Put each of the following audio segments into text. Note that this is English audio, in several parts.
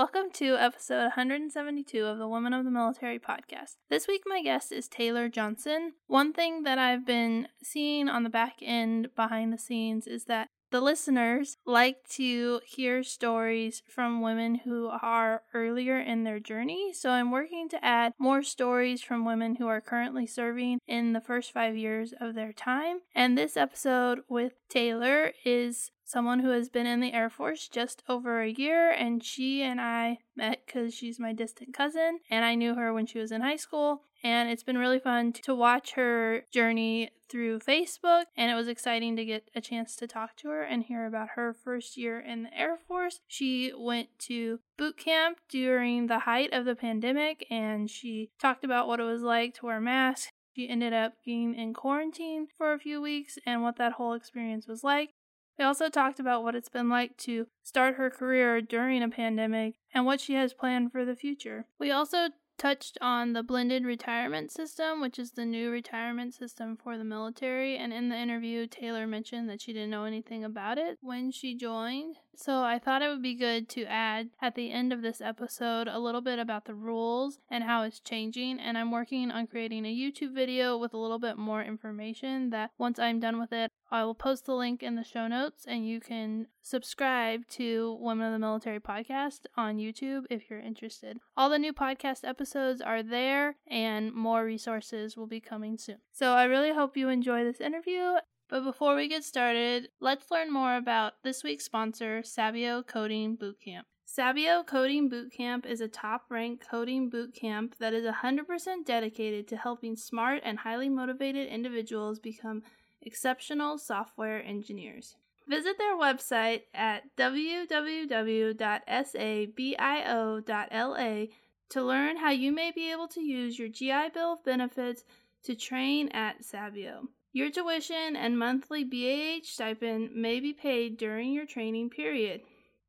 Welcome to episode 172 of the Women of the Military podcast. This week, my guest is Taylor Johnson. One thing that I've been seeing on the back end behind the scenes is that the listeners like to hear stories from women who are earlier in their journey. So I'm working to add more stories from women who are currently serving in the first five years of their time. And this episode with Taylor is someone who has been in the Air Force just over a year, and she and I met because she's my distant cousin, and I knew her when she was in high school. And it's been really fun to watch her journey through Facebook, and it was exciting to get a chance to talk to her and hear about her first year in the Air Force. She went to boot camp during the height of the pandemic, and she talked about what it was like to wear masks. She ended up being in quarantine for a few weeks and what that whole experience was like. We also talked about what it's been like to start her career during a pandemic and what she has planned for the future. We also touched on the blended retirement system, which is the new retirement system for the military. And in the interview, Taylor mentioned that she didn't know anything about it when she joined. So I thought it would be good to add at the end of this episode a little bit about the rules and how it's changing. And I'm working on creating a YouTube video with a little bit more information that once I'm done with it, I will post the link in the show notes and you can subscribe to Women of the Military podcast on YouTube if you're interested. All the new podcast episodes are there and more resources will be coming soon. So I really hope you enjoy this interview. But before we get started, let's learn more about this week's sponsor, Sabio Coding Bootcamp. Sabio Coding Bootcamp is a top ranked coding bootcamp that is 100% dedicated to helping smart and highly motivated individuals become exceptional software engineers. Visit their website at www.sabio.la to learn how you may be able to use your GI Bill benefits to train at Sabio. Your tuition and monthly BAH stipend may be paid during your training period.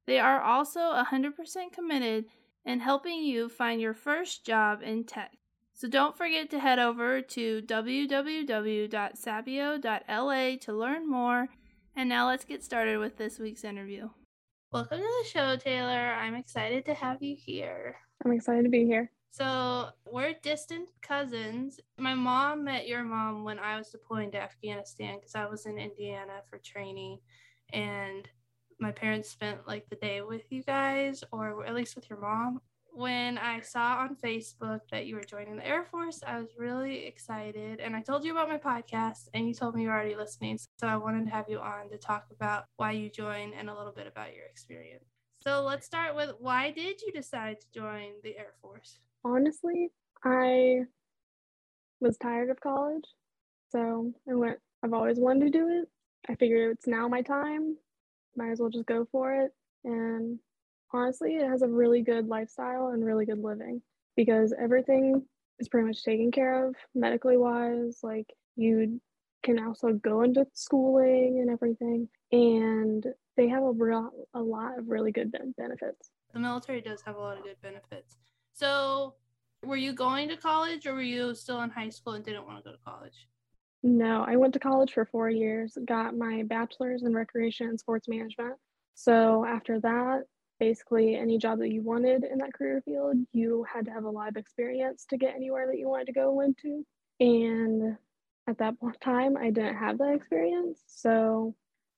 They are also 100% committed in helping you find your first job in tech. So don't forget to head over to www.sabio.la to learn more. And now let's get started with this week's interview. Welcome to the show, Taylor. I'm excited to have you here. I'm excited to be here. So, we're distant cousins. My mom met your mom when I was deploying to Afghanistan because I was in Indiana for training. And my parents spent like the day with you guys, or at least with your mom when I saw on Facebook that you were joining the Air Force, I was really excited. And I told you about my podcast, and you told me you're already listening. So I wanted to have you on to talk about why you joined and a little bit about your experience. So let's start with why did you decide to join the Air Force? Honestly, I was tired of college. So I went, I've always wanted to do it. I figured it's now my time. Might as well just go for it. And honestly, it has a really good lifestyle and really good living because everything is pretty much taken care of medically wise. Like you can also go into schooling and everything, and they have a real a lot of really good benefits. The military does have a lot of good benefits. So, were you going to college, or were you still in high school and didn't want to go to college? No, I went to college for four years, got my bachelor's in recreation and sports management. So after that, basically any job that you wanted in that career field, you had to have a lot of experience to get anywhere that you wanted to go into. And at that time, I didn't have that experience. So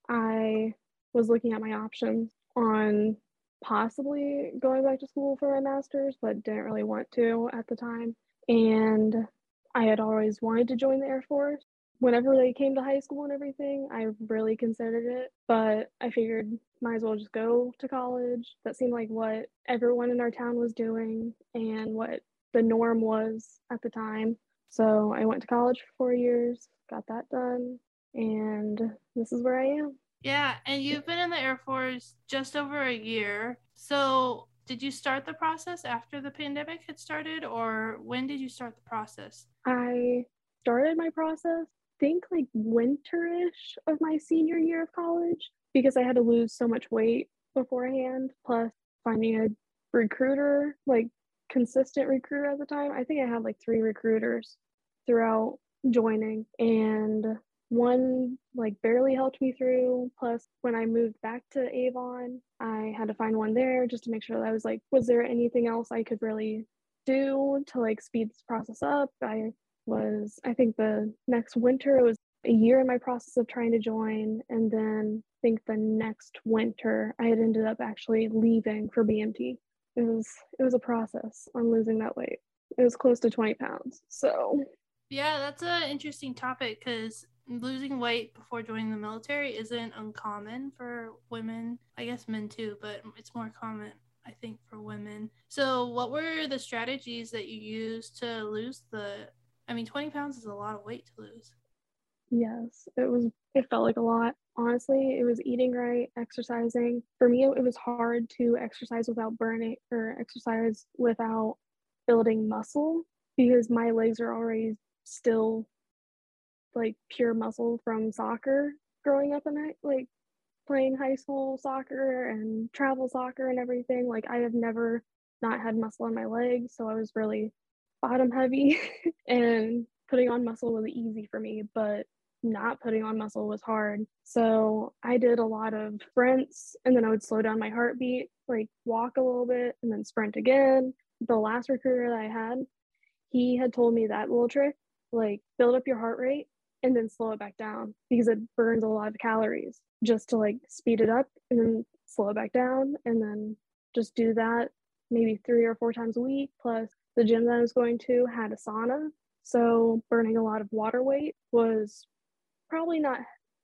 I was looking at my options on possibly going back to school for my master's, but didn't really want to at the time. And I had always wanted to join the Air Force whenever they came to high school and everything, I really considered it, but I figured might as well just go to college. That seemed like what everyone in our town was doing and what the norm was at the time. So I went to college for four years, got that done, and this is where I am. Yeah, and you've been in the Air Force just over a year. So did you start the process after the pandemic had started, or when did you start the process? I started my process think like winterish of my senior year of college because I had to lose so much weight beforehand, plus finding a recruiter, like consistent recruiter at the time. I think I had like three recruiters throughout joining. And one like barely helped me through. Plus, when I moved back to Avon, I had to find one there just to make sure that I was like, was there anything else I could really do to like speed this process up? I was, I think the next winter, it was a year in my process of trying to join. And then I think the next winter, I had ended up actually leaving for BMT. It was, it was a process on losing that weight. It was close to 20 pounds. So, yeah, that's an interesting topic because losing weight before joining the military isn't uncommon for women. I guess men too, but it's more common, I think, for women. So, what were the strategies that you used to lose the? I mean, 20 pounds is a lot of weight to lose. Yes, it was, it felt like a lot. Honestly, it was eating right, exercising. For me, it was hard to exercise without burning or exercise without building muscle because my legs are already still like pure muscle from soccer growing up and like playing high school soccer and travel soccer and everything. Like I have never not had muscle on my legs, so I was really bottom heavy and putting on muscle was easy for me, but not putting on muscle was hard. So I did a lot of sprints and then I would slow down my heartbeat, like walk a little bit and then sprint again. The last recruiter that I had, he had told me that little trick, like build up your heart rate and then slow it back down because it burns a lot of calories just to like speed it up and then slow it back down and then just do that maybe three or four times a week. Plus the gym that I was going to had a sauna so burning a lot of water weight was probably not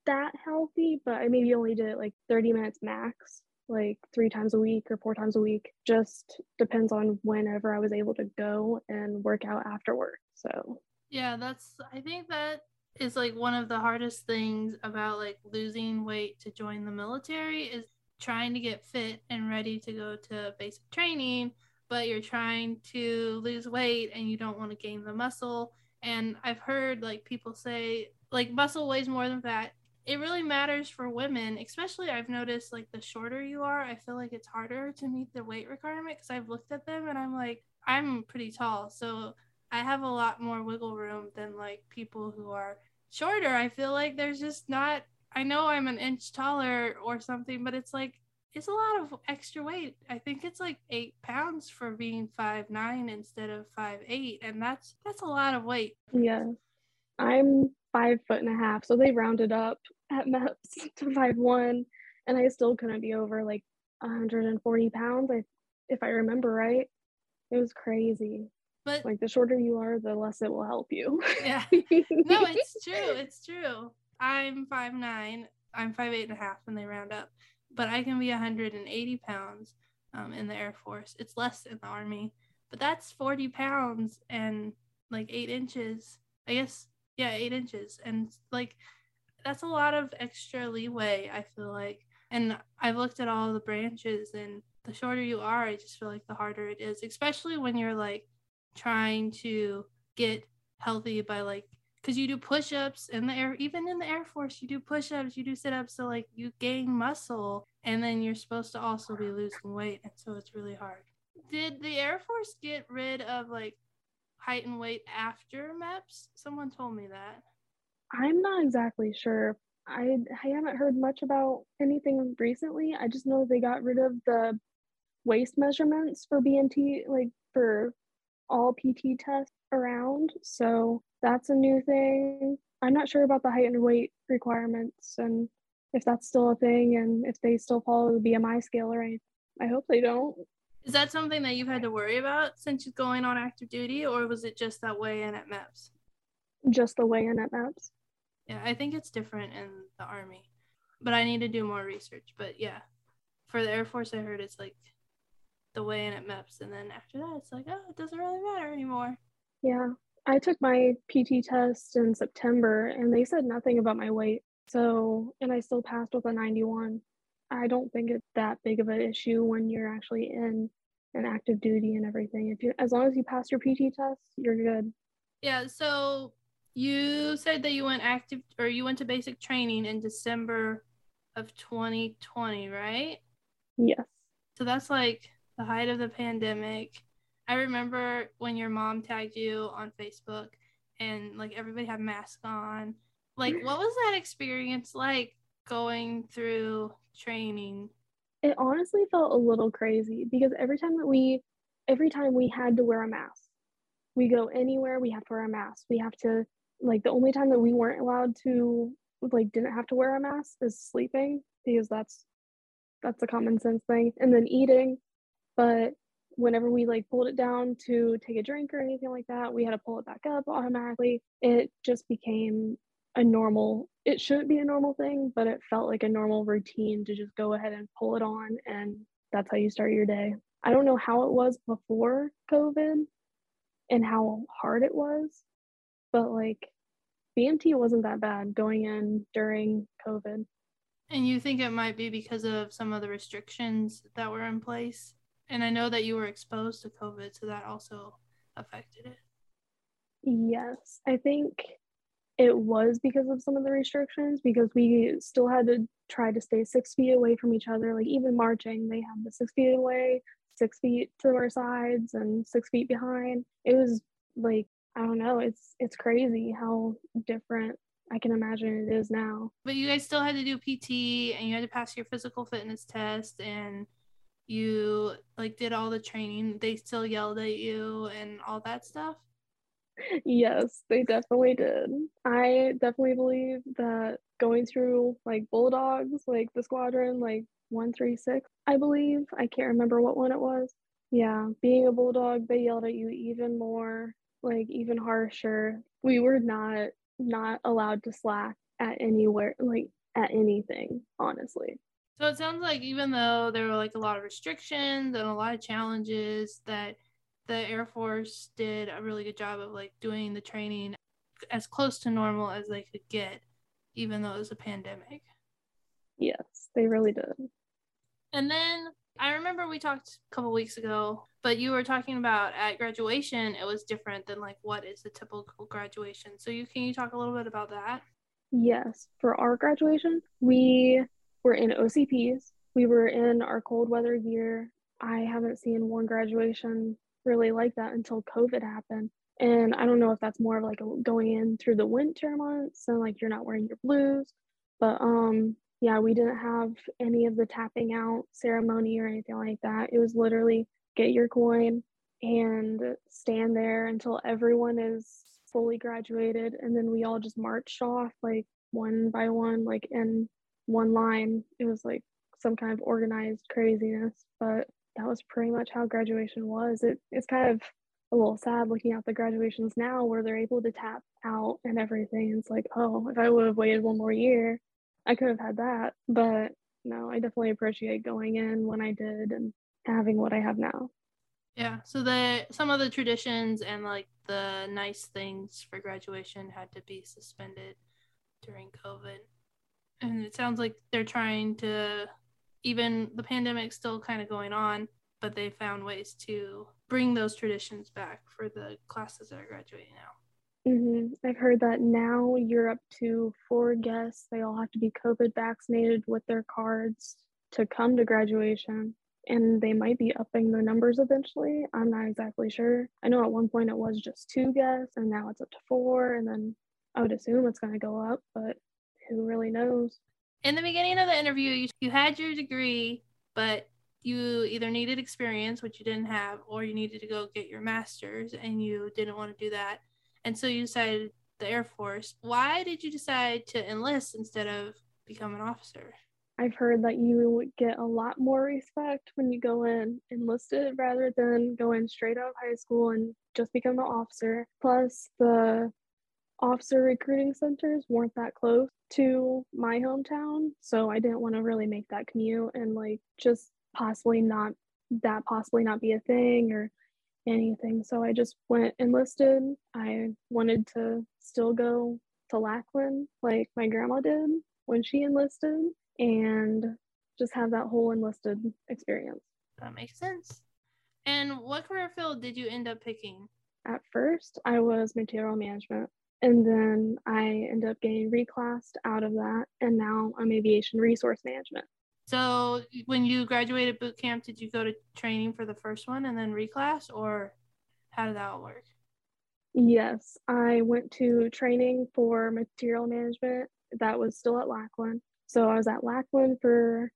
that healthy but I maybe only did it like 30 minutes max like three times a week or four times a week. Just depends on whenever I was able to go and work out after work so. Yeah that's I think that is like one of the hardest things about like losing weight to join the military is trying to get fit and ready to go to basic training but you're trying to lose weight and you don't want to gain the muscle. And i've heard like people say like muscle weighs more than fat. It really matters for women especially i've noticed like the shorter you are i feel like it's harder to meet the weight requirement because i've looked at them and i'm like i'm pretty tall. So i have a lot more wiggle room than like people who are shorter. I feel like there's just not. I know I'm an inch taller or something, but it's like it's a lot of extra weight. I think it's like eight pounds for being five nine instead of five eight, and that's that's a lot of weight. Yeah, I'm five foot and a half, so they rounded up at MEPS to five one, and I still couldn't be over like 140 pounds. I, if I remember right, it was crazy. But like the shorter you are, the less it will help you. yeah. No, it's true. It's true. I'm five nine. I'm five eight and a half when they round up, but I can be 180 pounds um, in the Air Force. It's less in the Army, but that's 40 pounds and like eight inches. I guess yeah, eight inches, and like that's a lot of extra leeway. I feel like, and I've looked at all the branches, and the shorter you are, I just feel like the harder it is, especially when you're like trying to get healthy by like because you do push-ups in the air even in the air force you do push-ups you do sit-ups so like you gain muscle and then you're supposed to also be losing weight and so it's really hard. Did the air force get rid of like height and weight after meps? Someone told me that. I'm not exactly sure. I i haven't heard much about anything recently. I just know they got rid of the waist measurements for bmt like for all PT tests around. So that's a new thing. I'm not sure about the height and weight requirements and if that's still a thing and if they still follow the BMI scale or anything. I hope they don't. Is that something that you've had to worry about since you're going on active duty, or was it just that way in at MEPS? Just the way in at MEPS. Yeah, I think it's different in the Army, but I need to do more research. But yeah, for the Air Force, I heard it's like the way and it MEPS and then after that, it's like, oh, it doesn't really matter anymore. Yeah, I took my PT test in September, and they said nothing about my weight. So, and I still passed with a 91. I don't think it's that big of an issue when you're actually in an active duty and everything. If you, as long as you pass your PT test, you're good. Yeah. So you said that you went active or you went to basic training in December of 2020, right? Yes. So that's like the height of the pandemic. I remember when your mom tagged you on Facebook and like everybody had masks on. Like, what was that experience like going through training? It honestly felt a little crazy because every time that we, every time we had to wear a mask, we go anywhere, we have to wear a mask. We have to, like, the only time that we weren't allowed to, like, didn't have to wear a mask is sleeping because that's, that's a common sense thing. And then eating. But whenever we like pulled it down to take a drink or anything like that, we had to pull it back up automatically. It just became a normal, it shouldn't be a normal thing, but it felt like a normal routine to just go ahead and pull it on. And that's how you start your day. I don't know how it was before COVID and how hard it was, but like BMT wasn't that bad going in during COVID. And you think it might be because of some of the restrictions that were in place? And I know that you were exposed to COVID, so that also affected it. Yes, I think it was because of some of the restrictions because we still had to try to stay six feet away from each other. Like even marching, they had the six feet away, six feet to our sides, and six feet behind. It was like I don't know. It's it's crazy how different I can imagine it is now. But you guys still had to do PT and you had to pass your physical fitness test and you like did all the training they still yelled at you and all that stuff? Yes they definitely did. I definitely believe that going through like bulldogs like the squadron like 136 i believe i can't remember what one it was. Yeah being a bulldog they yelled at you even more like even harsher. We were not not allowed to slack at anywhere like at anything honestly so it sounds like even though there were like a lot of restrictions and a lot of challenges, that the Air Force did a really good job of like doing the training as close to normal as they could get, even though it was a pandemic. Yes, they really did. And then I remember we talked a couple weeks ago, but you were talking about at graduation it was different than like what is the typical graduation. So you can you talk a little bit about that? Yes, for our graduation, we were in OCPs. We were in our cold weather gear. I haven't seen one graduation really like that until COVID happened. And I don't know if that's more of like going in through the winter months and like you're not wearing your blues. But um yeah, we didn't have any of the tapping out ceremony or anything like that. It was literally get your coin and stand there until everyone is fully graduated and then we all just marched off like one by one like in one line. It was like some kind of organized craziness, but that was pretty much how graduation was. It, it's kind of a little sad looking at the graduations now where they're able to tap out and everything. It's like, oh, if I would have waited one more year, I could have had that. But no, I definitely appreciate going in when I did and having what I have now. Yeah. So the some of the traditions and like the nice things for graduation had to be suspended during COVID and it sounds like they're trying to even the pandemic's still kind of going on but they found ways to bring those traditions back for the classes that are graduating now. Mm-hmm. i've heard that now you're up to four guests. They all have to be covid vaccinated with their cards to come to graduation and they might be upping the numbers eventually. I'm not exactly sure. I know at one point it was just two guests and now it's up to four and then i would assume it's going to go up but who really knows? In the beginning of the interview, you, you had your degree, but you either needed experience, which you didn't have, or you needed to go get your master's and you didn't want to do that. And so you decided the Air Force. Why did you decide to enlist instead of become an officer? I've heard that you get a lot more respect when you go in enlisted rather than going straight out of high school and just become an officer. Plus, the officer recruiting centers weren't that close to my hometown. So I didn't want to really make that commute and like just possibly not that possibly not be a thing or anything. So I just went enlisted. I wanted to still go to Lackland like my grandma did when she enlisted and just have that whole enlisted experience. That makes sense. And what career field did you end up picking? At first, I was material management. And then I ended up getting reclassed out of that, and now I'm aviation resource management. So, when you graduated boot camp, did you go to training for the first one and then reclass, or how did that all work? Yes, I went to training for material management. That was still at Lackland. So I was at Lackland for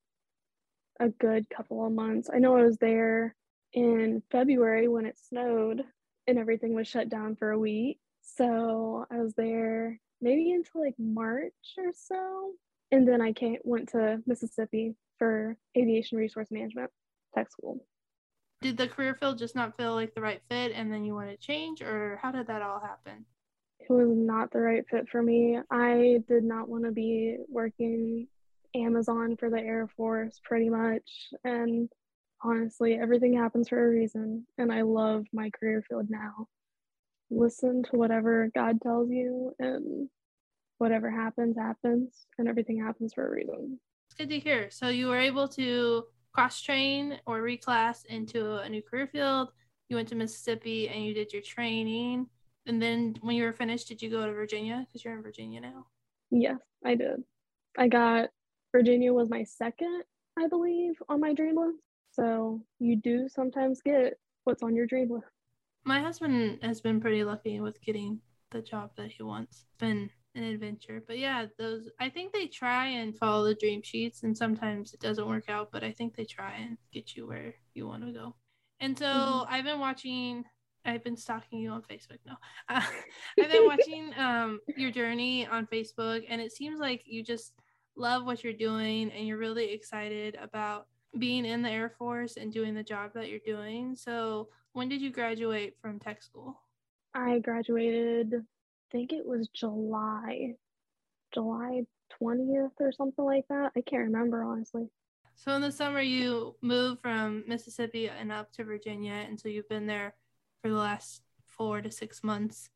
a good couple of months. I know I was there in February when it snowed and everything was shut down for a week. So I was there maybe until like March or so. And then I came went to Mississippi for aviation resource management tech school. Did the career field just not feel like the right fit and then you want to change or how did that all happen? It was not the right fit for me. I did not want to be working Amazon for the Air Force pretty much. And honestly, everything happens for a reason. And I love my career field now. Listen to whatever God tells you, and whatever happens, happens, and everything happens for a reason. It's good to hear. So you were able to cross train or reclass into a new career field. You went to Mississippi and you did your training. And then when you were finished, did you go to Virginia? Because you're in Virginia now. Yes, I did. I got Virginia was my second, I believe, on my dream list. So you do sometimes get what's on your dream list. My husband has been pretty lucky with getting the job that he wants. It's been an adventure. But yeah, those I think they try and follow the dream sheets and sometimes it doesn't work out, but I think they try and get you where you want to go. And so mm-hmm. I've been watching I've been stalking you on Facebook. No, uh, I've been watching um, your journey on Facebook, and it seems like you just love what you're doing, and you're really excited about being in the Air Force and doing the job that you're doing. So, when did you graduate from tech school? I graduated, I think it was July, July 20th or something like that. I can't remember honestly. So, in the summer, you moved from Mississippi and up to Virginia, and so you've been there for the last four to six months.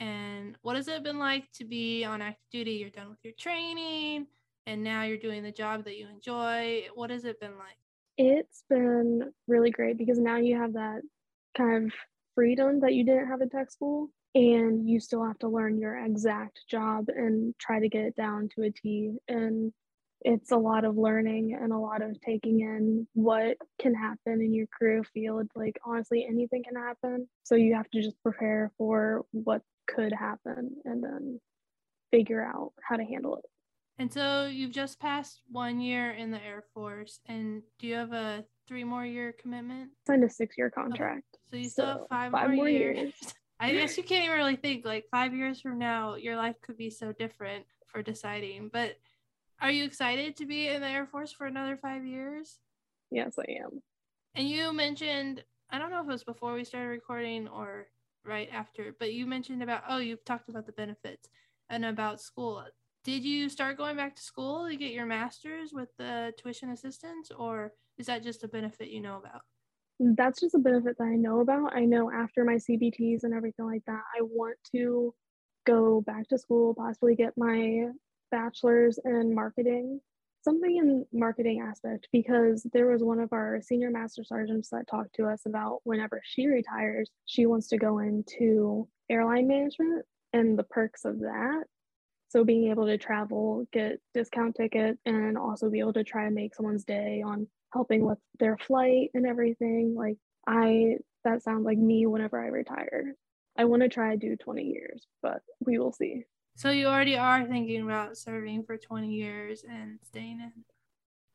And what has it been like to be on active duty? You're done with your training and now you're doing the job that you enjoy. What has it been like? It's been really great because now you have that kind of freedom that you didn't have in tech school and you still have to learn your exact job and try to get it down to a T and it's a lot of learning and a lot of taking in what can happen in your career field like honestly anything can happen so you have to just prepare for what could happen and then figure out how to handle it and so you've just passed one year in the Air Force, and do you have a three more year commitment? Signed a six year contract. Okay. So you still so have five, five more, more years. years. I guess you can't even really think like five years from now, your life could be so different for deciding. But are you excited to be in the Air Force for another five years? Yes, I am. And you mentioned, I don't know if it was before we started recording or right after, but you mentioned about, oh, you've talked about the benefits and about school did you start going back to school to get your master's with the tuition assistance or is that just a benefit you know about? That's just a benefit that i know about. I know after my cbts and everything like that i want to go back to school possibly get my bachelor's in marketing something in marketing aspect because there was one of our senior master sergeants that talked to us about whenever she retires she wants to go into airline management and the perks of that so being able to travel, get discount ticket, and also be able to try and make someone's day on helping with their flight and everything, like I that sounds like me whenever I retire. I want to try to do 20 years, but we will see. So you already are thinking about serving for 20 years and staying in.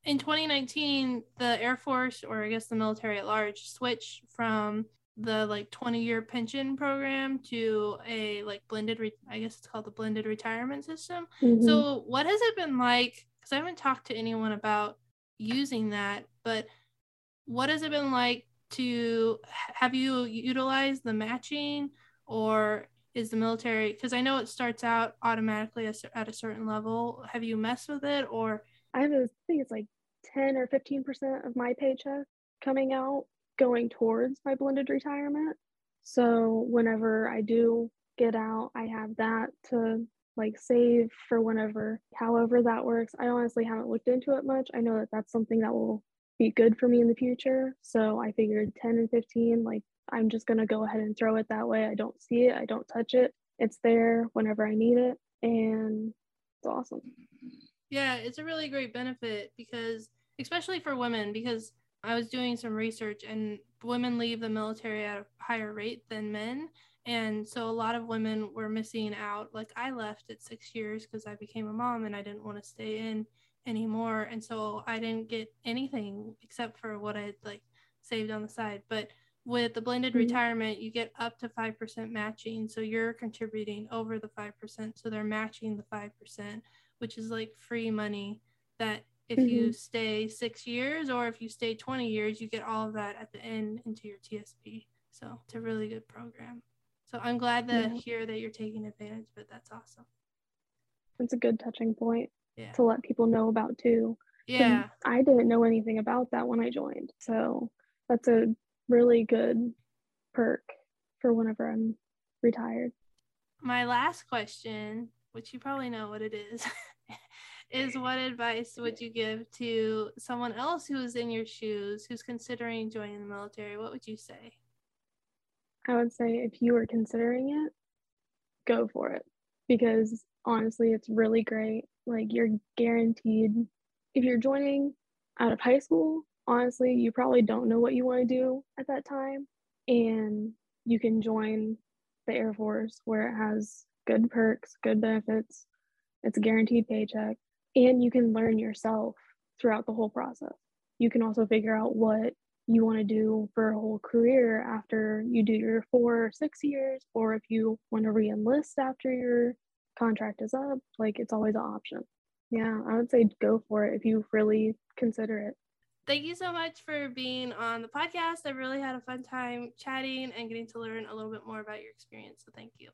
In 2019, the Air Force, or I guess the military at large, switched from the like 20 year pension program to a like blended re- i guess it's called the blended retirement system. Mm-hmm. so what has it been like? Because i haven't talked to anyone about using that but what has it been like to have you utilized the matching or is the military because i know it starts out automatically at a certain level. Have you messed with it or i have a, I think it's like 10 or 15 percent of my paycheck coming out going towards my blended retirement. So whenever I do get out, I have that to like save for whenever, however that works. I honestly haven't looked into it much. I know that that's something that will be good for me in the future. So I figured 10 and 15, like I'm just going to go ahead and throw it that way. I don't see it, I don't touch it. It's there whenever I need it. And it's awesome. Yeah, it's a really great benefit because, especially for women, because I was doing some research, and women leave the military at a higher rate than men. And so a lot of women were missing out. Like I left at six years because I became a mom and I didn't want to stay in anymore. And so I didn't get anything except for what I had like saved on the side. But with the blended mm-hmm. retirement, you get up to 5% matching. So you're contributing over the 5%. So they're matching the 5%, which is like free money that if mm-hmm. you stay six years or if you stay 20 years, you get all of that at the end into your TSP. So it's a really good program. So I'm glad to yeah. hear that you're taking advantage, but that's awesome. It's a good touching point yeah. to let people know about too. Yeah. I didn't know anything about that when I joined. So that's a really good perk for whenever I'm retired. My last question, which you probably know what it is, is what advice would you give to someone else who is in your shoes, who's considering joining the military? What would you say? I would say if you are considering it, go for it because honestly, it's really great. Like, you're guaranteed if you're joining out of high school, honestly, you probably don't know what you want to do at that time. And you can join the Air Force where it has good perks, good benefits, it's a guaranteed paycheck, and you can learn yourself throughout the whole process. You can also figure out what you want to do for a whole career after you do your four or six years, or if you want to re enlist after your contract is up, like it's always an option. Yeah, I would say go for it if you really consider it. Thank you so much for being on the podcast. I really had a fun time chatting and getting to learn a little bit more about your experience. So thank you.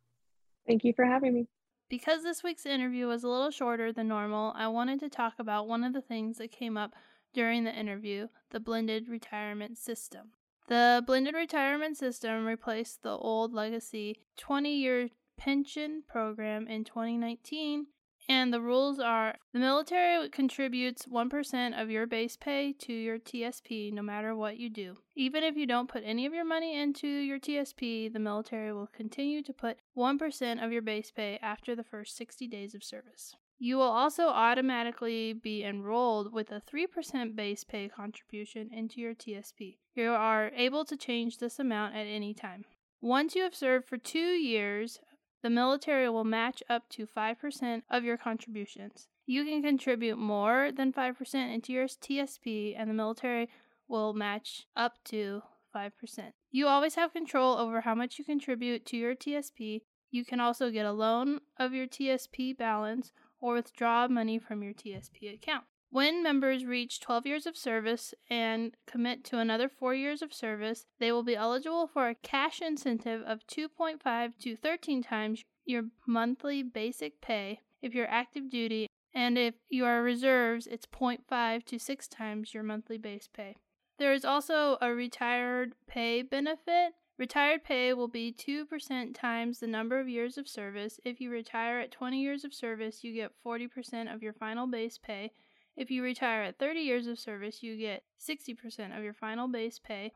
Thank you for having me. Because this week's interview was a little shorter than normal, I wanted to talk about one of the things that came up during the interview the blended retirement system. The blended retirement system replaced the old legacy 20 year pension program in 2019 and the rules are the military contributes 1% of your base pay to your TSP no matter what you do. Even if you don't put any of your money into your TSP, the military will continue to put 1% of your base pay after the first 60 days of service. You will also automatically be enrolled with a 3% base pay contribution into your TSP. You are able to change this amount at any time. Once you have served for two years, the military will match up to 5% of your contributions. You can contribute more than 5% into your TSP, and the military will match up to 5%. You always have control over how much you contribute to your TSP. You can also get a loan of your TSP balance or withdraw money from your TSP account. When members reach 12 years of service and commit to another four years of service, they will be eligible for a cash incentive of 2.5 to 13 times your monthly basic pay if you're active duty, and if you are reserves, it's 0.5 to 6 times your monthly base pay. There is also a retired pay benefit. Retired pay will be 2% times the number of years of service. If you retire at 20 years of service, you get 40% of your final base pay. If you retire at 30 years of service, you get 60% of your final base pay.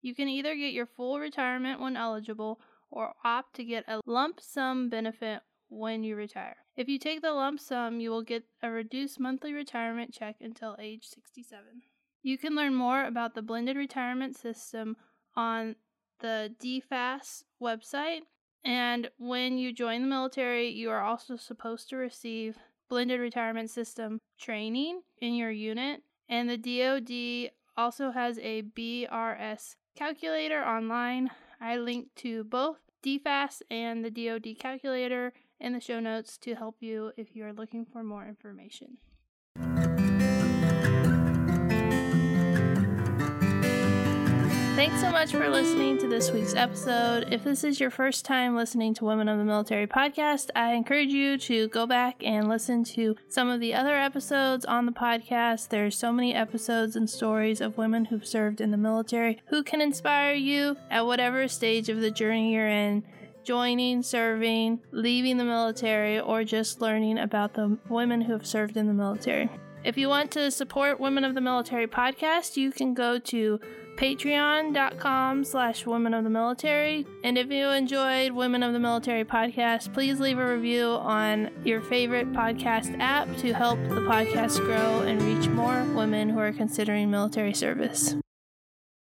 You can either get your full retirement when eligible or opt to get a lump sum benefit when you retire. If you take the lump sum, you will get a reduced monthly retirement check until age 67. You can learn more about the blended retirement system on the DFAS website. And when you join the military, you are also supposed to receive blended retirement system training in your unit. And the DoD also has a BRS calculator online. I link to both DFAS and the DoD calculator in the show notes to help you if you are looking for more information. Thanks so much for listening to this week's episode. If this is your first time listening to Women of the Military podcast, I encourage you to go back and listen to some of the other episodes on the podcast. There are so many episodes and stories of women who've served in the military who can inspire you at whatever stage of the journey you're in joining, serving, leaving the military, or just learning about the women who have served in the military. If you want to support Women of the Military podcast, you can go to patreon.com slash women of the military. And if you enjoyed Women of the Military podcast, please leave a review on your favorite podcast app to help the podcast grow and reach more women who are considering military service.